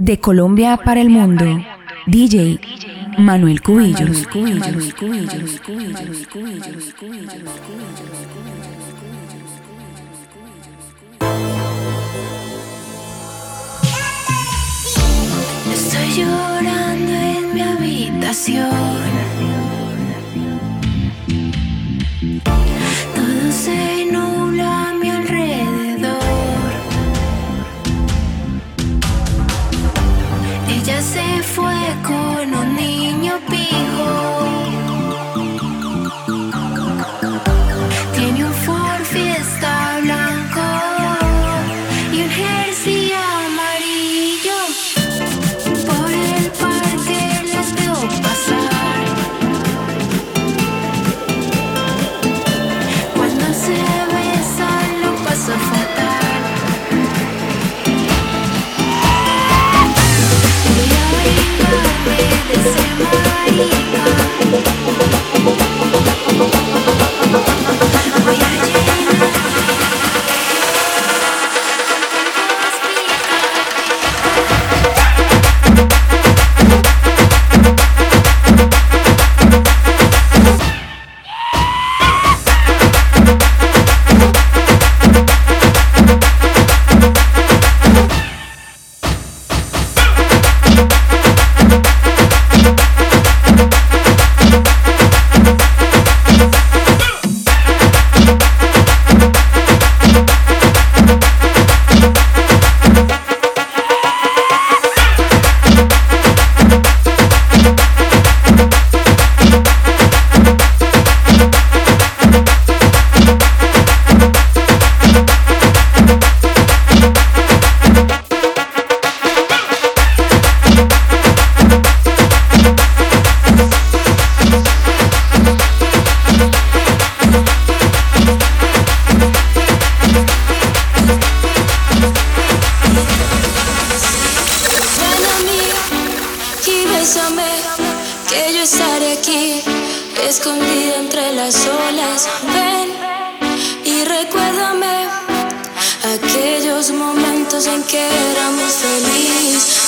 De Colombia para el mundo, DJ Manuel Cubillos. Estoy llorando en mi habitación. Todo se nubla. aquí, escondida entre las olas. Ven y recuérdame aquellos momentos en que éramos felices.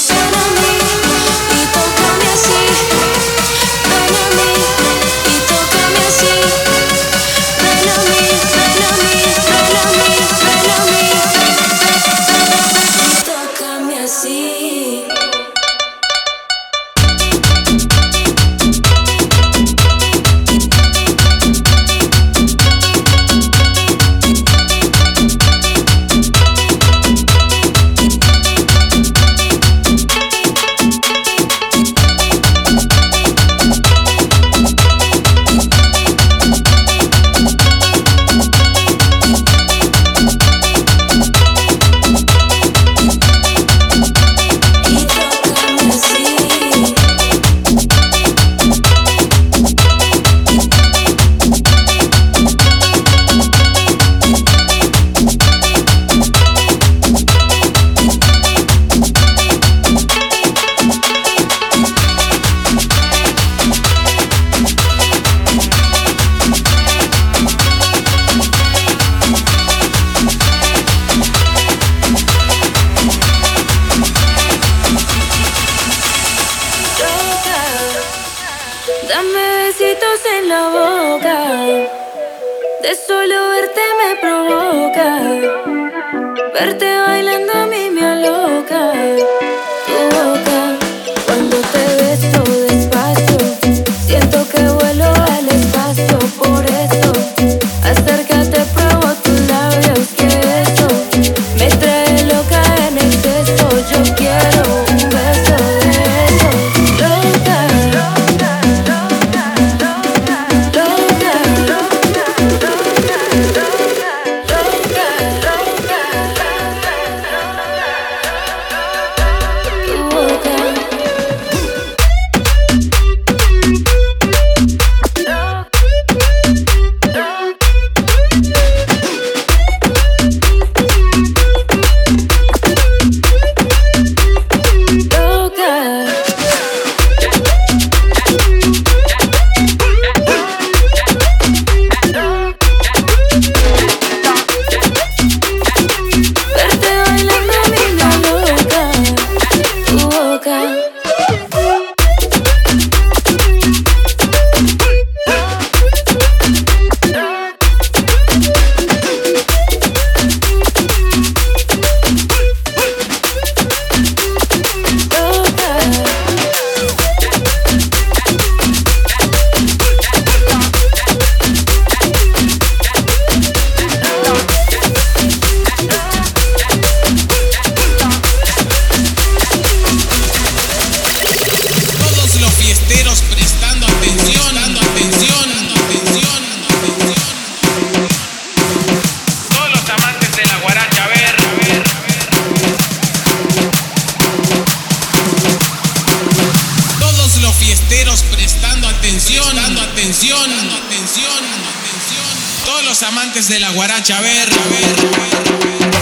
Amantes de la guaracha, a ver, a ver, a ver.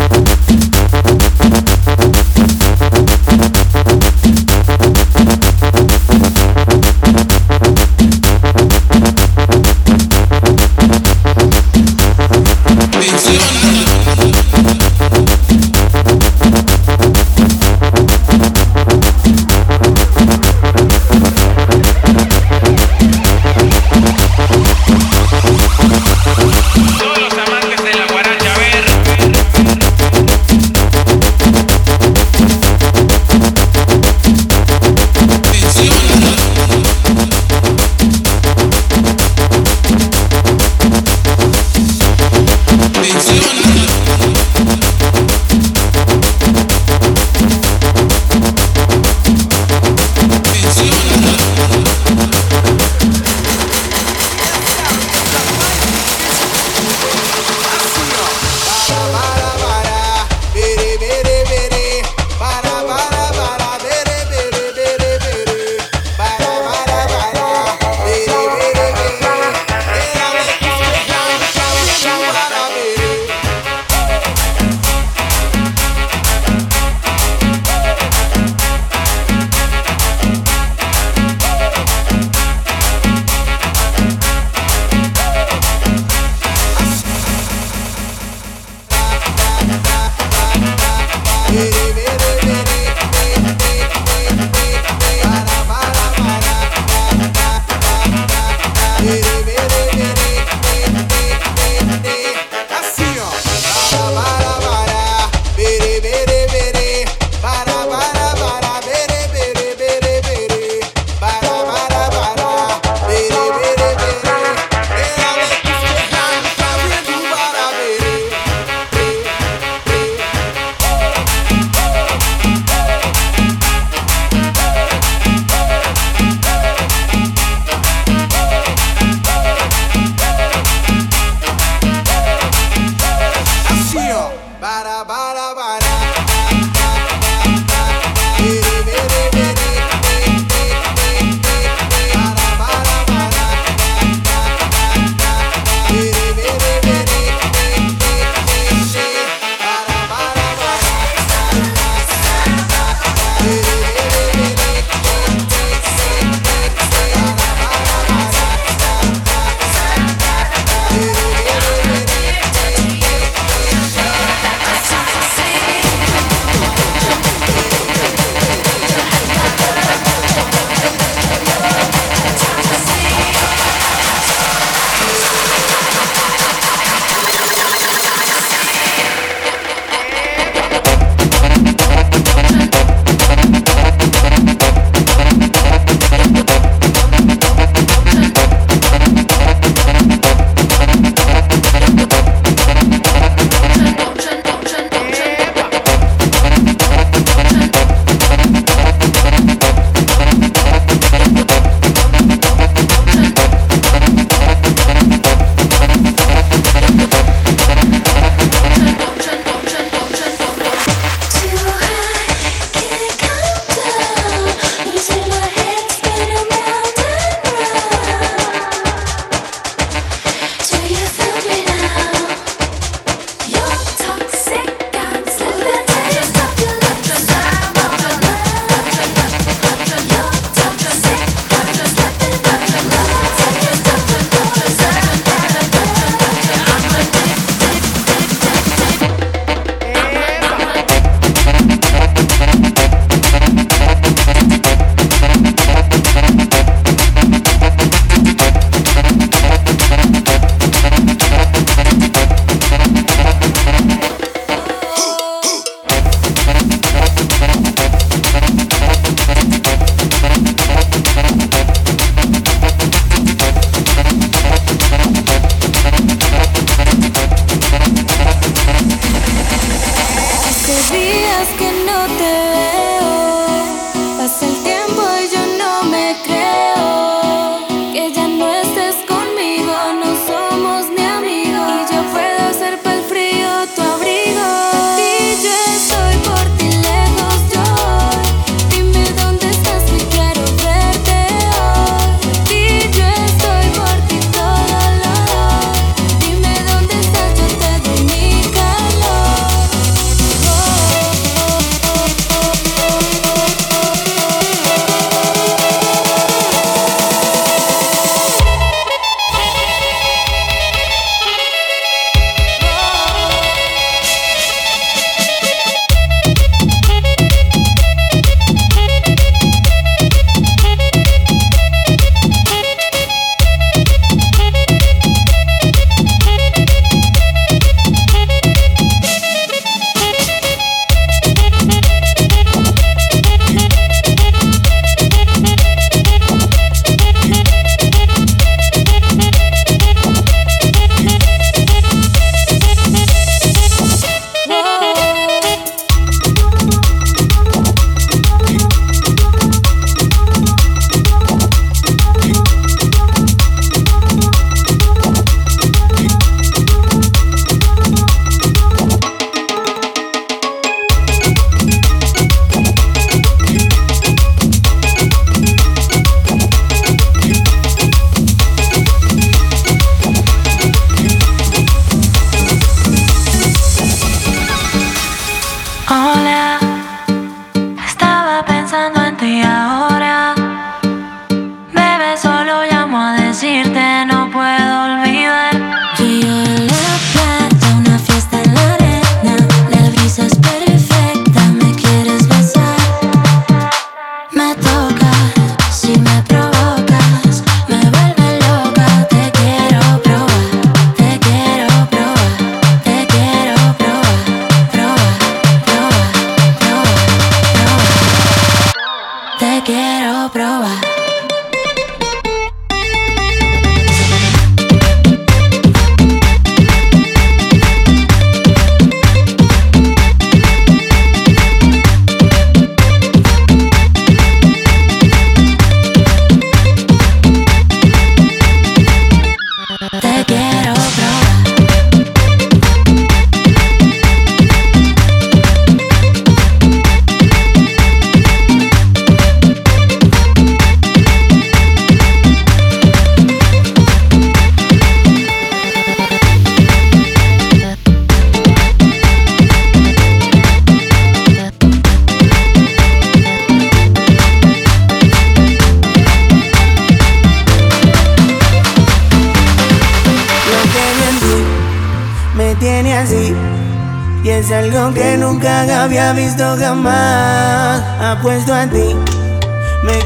Atención.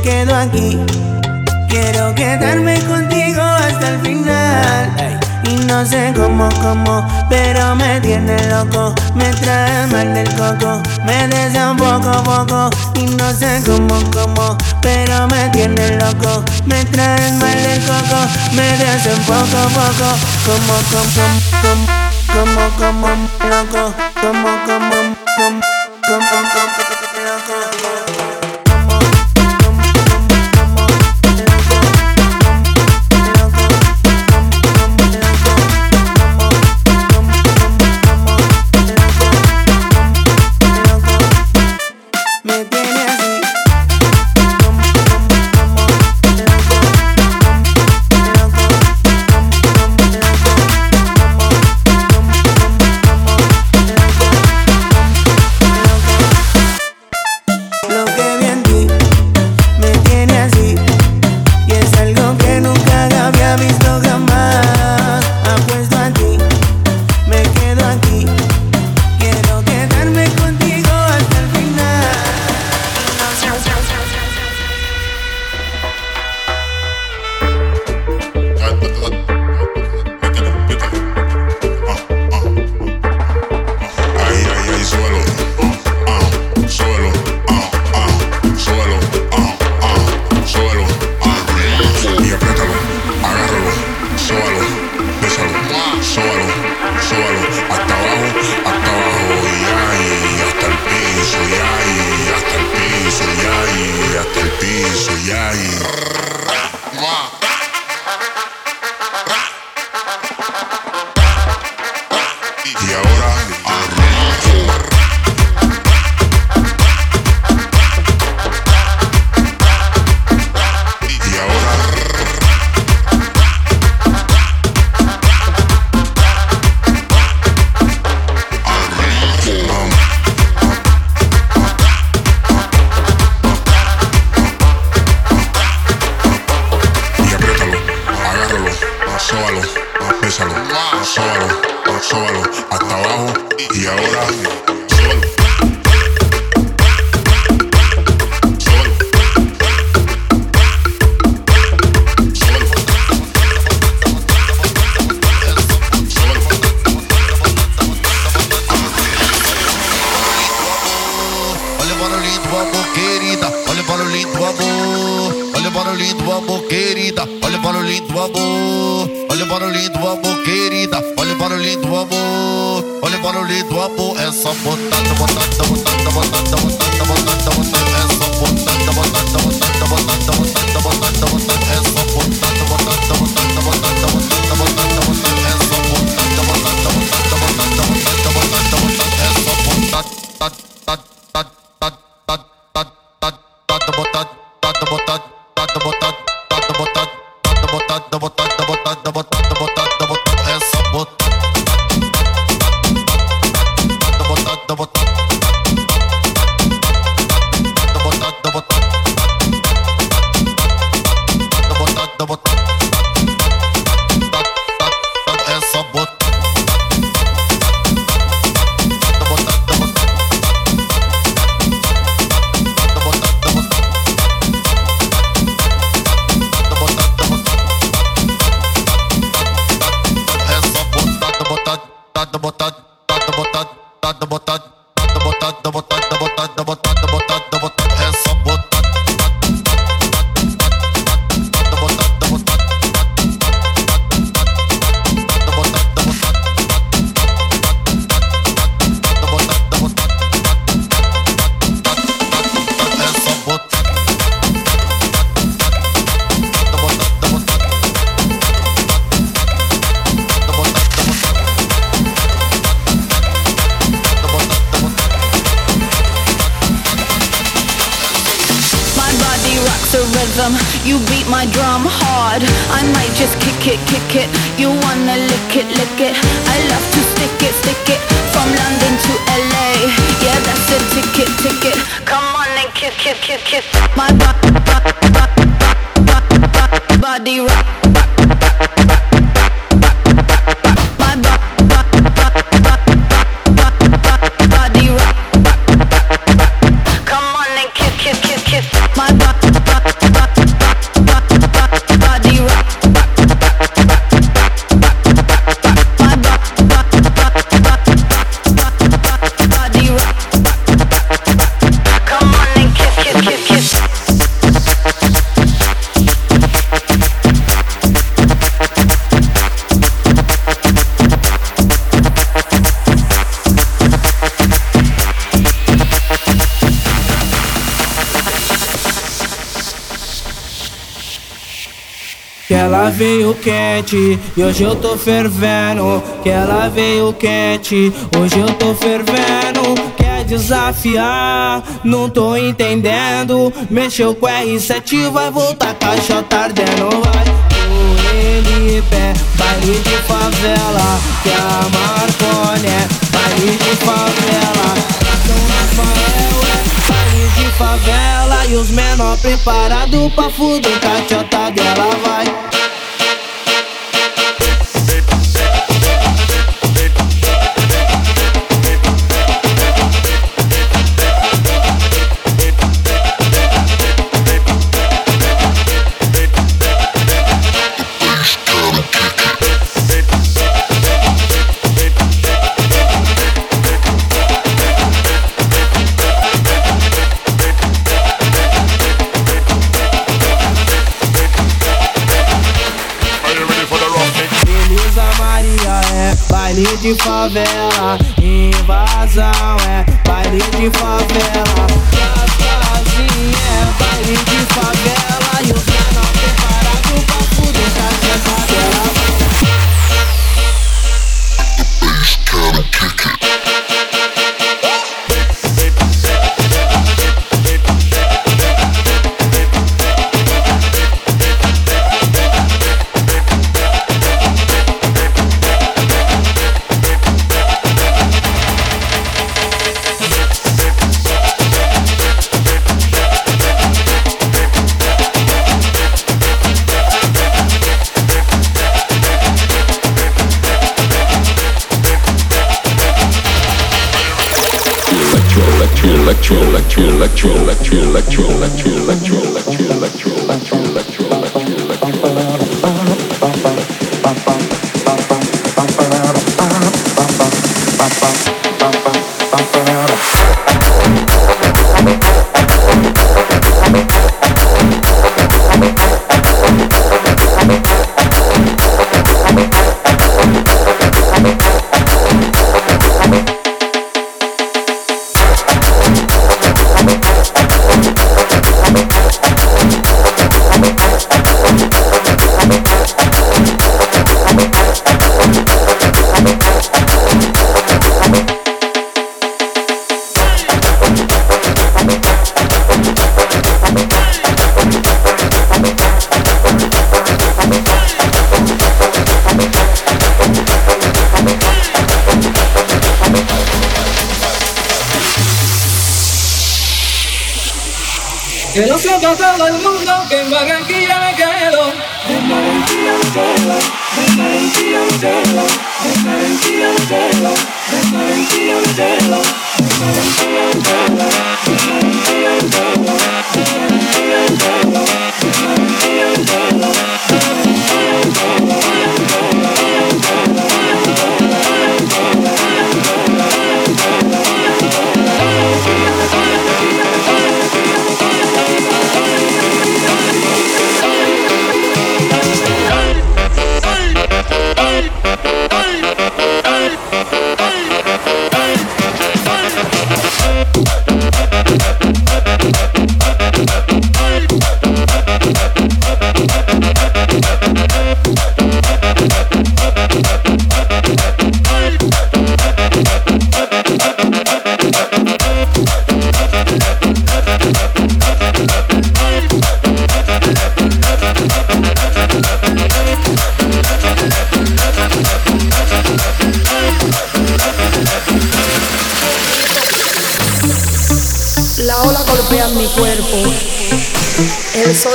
quedo aquí. Quiero quedarme contigo hasta el final. Y no sé cómo, cómo, pero me tiene loco. Me trae mal del coco, me desea un poco, poco. Y no sé cómo, cómo, pero me tiene loco. Me trae mal del coco, me desea un poco, poco. Como, como, como, como, como, loco. Como, como, como, como, como, loco. sóbalo, hasta abajo y ahora. bora do abo, é só botando, botando, botando, botando, botando. I love to stick it, stick it. From London to LA. Yeah, that's a ticket, ticket. Come on and kiss, kiss, kiss, kiss. My body veio quente e hoje eu tô fervendo. Que ela veio quente, hoje eu tô fervendo. Quer desafiar? Não tô entendendo. Mexeu com R7, vai voltar caixa ardendo. Vai com ele pé, baile de favela. Que a Marcone é baile de favela. São é de favela. E os menor preparado pra fuder, cachota dela vai. De favela, invasão é baile de favela,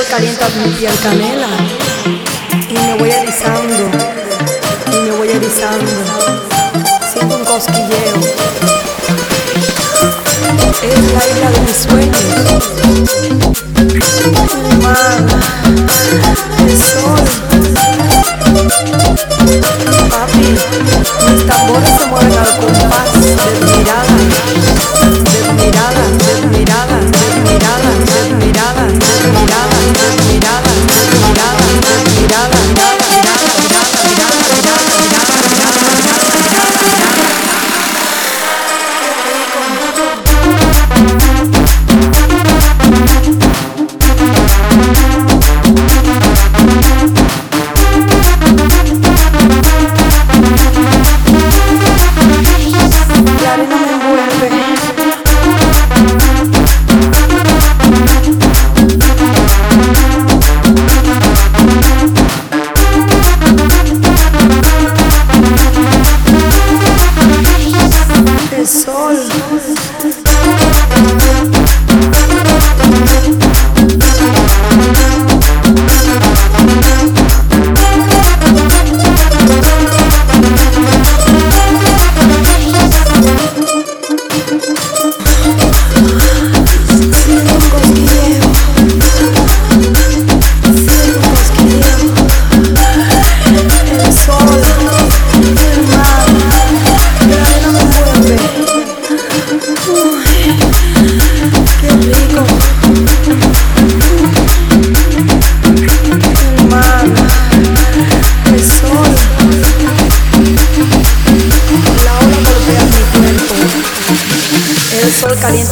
calientas mi piel canela y me voy erizando, y me voy erizando. Siento un cosquilleo. Es la isla de mis sueños.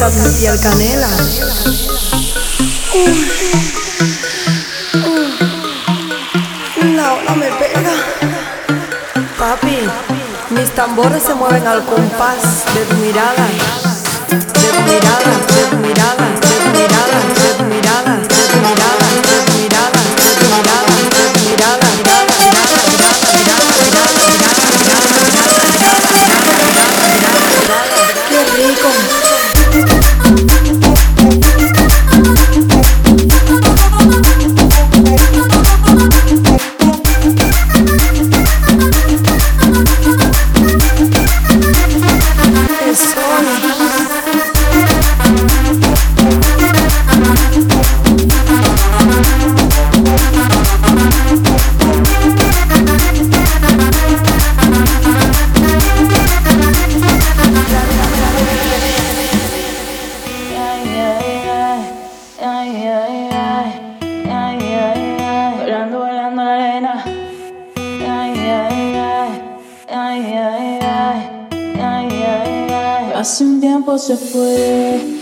Rosa Sofía Canela. La ola me pega. Papi, mis tambores se mueven al compás de tu mirada, de tu mirada, de tu mirada. se fue.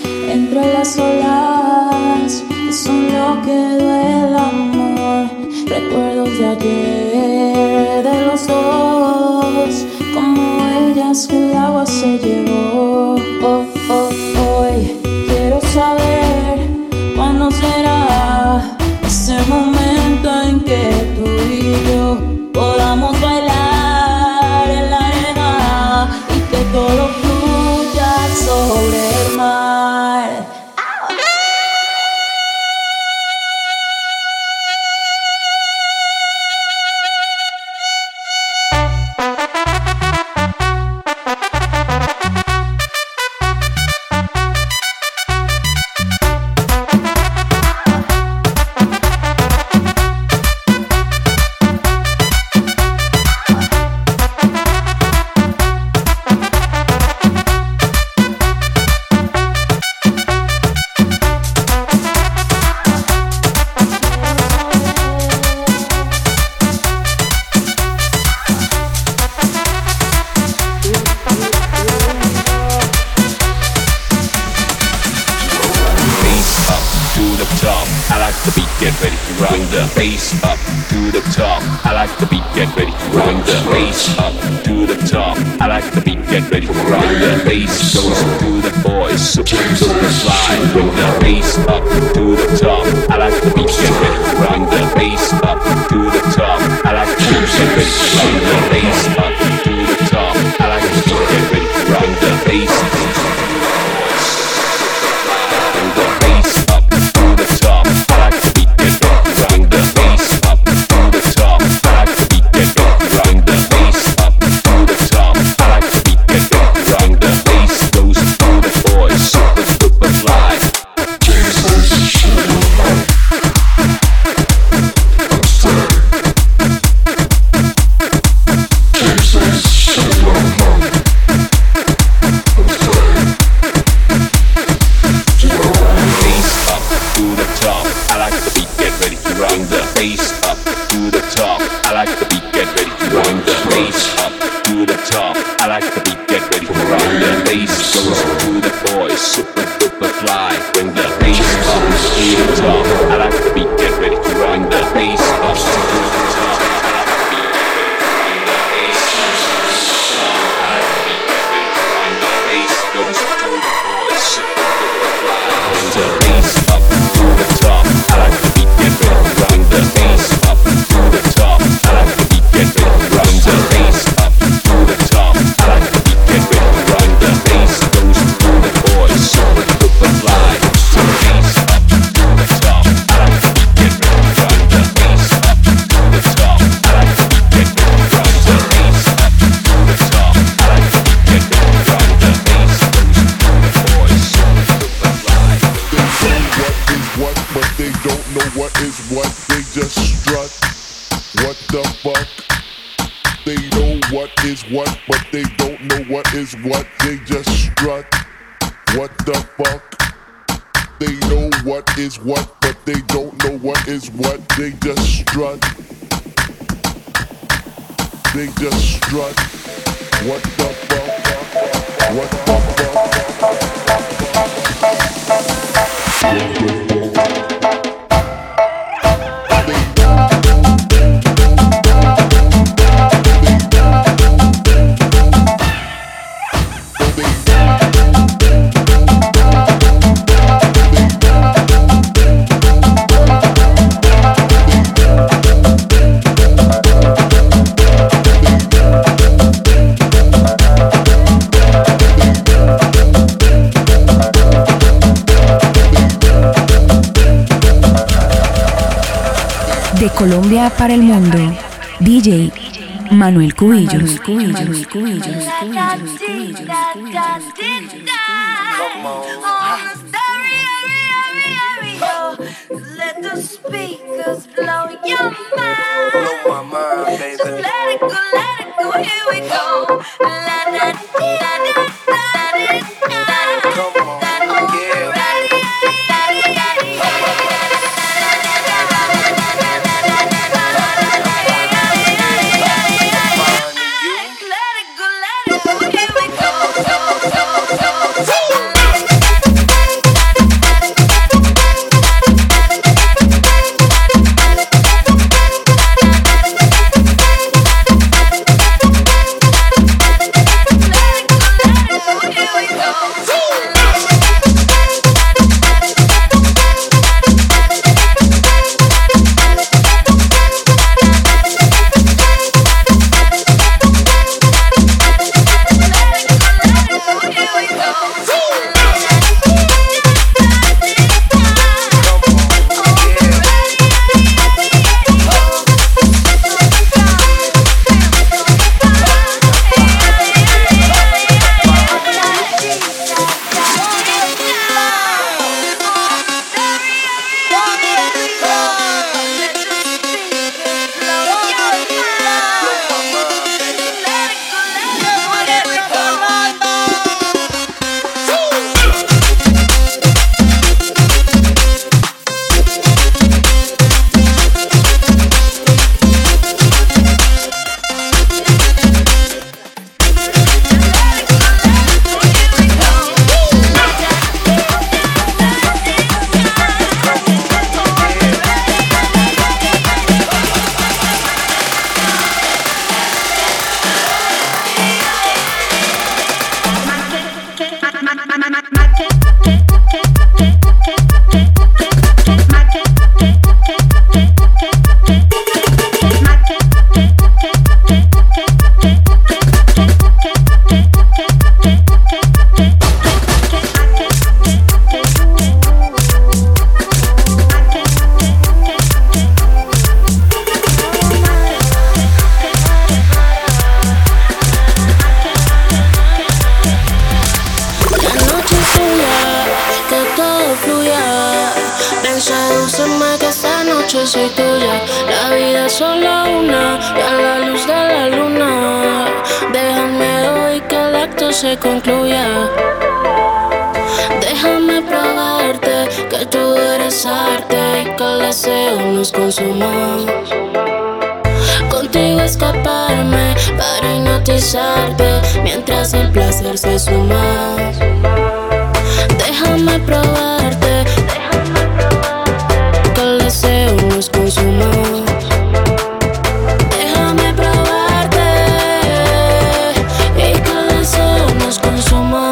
is what, but they don't know what is what. They just strut. They just strut. What the De Colombia para el mundo, DJ Manuel Cubillos. Manuel Let the my mind, mientras el placer se suma. Déjame probarte, que el deseo nos consuma. Déjame probarte y que el deseo nos consuma.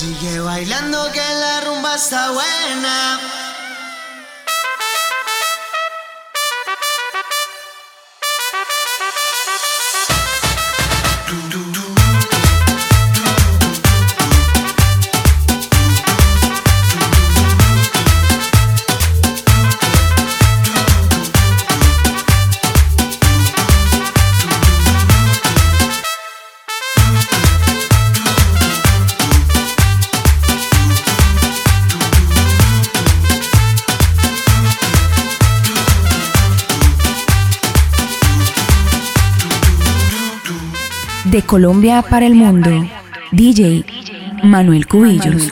Sigue bailando que la rumba está buena. De Colombia para el mundo, DJ Manuel Cubillos.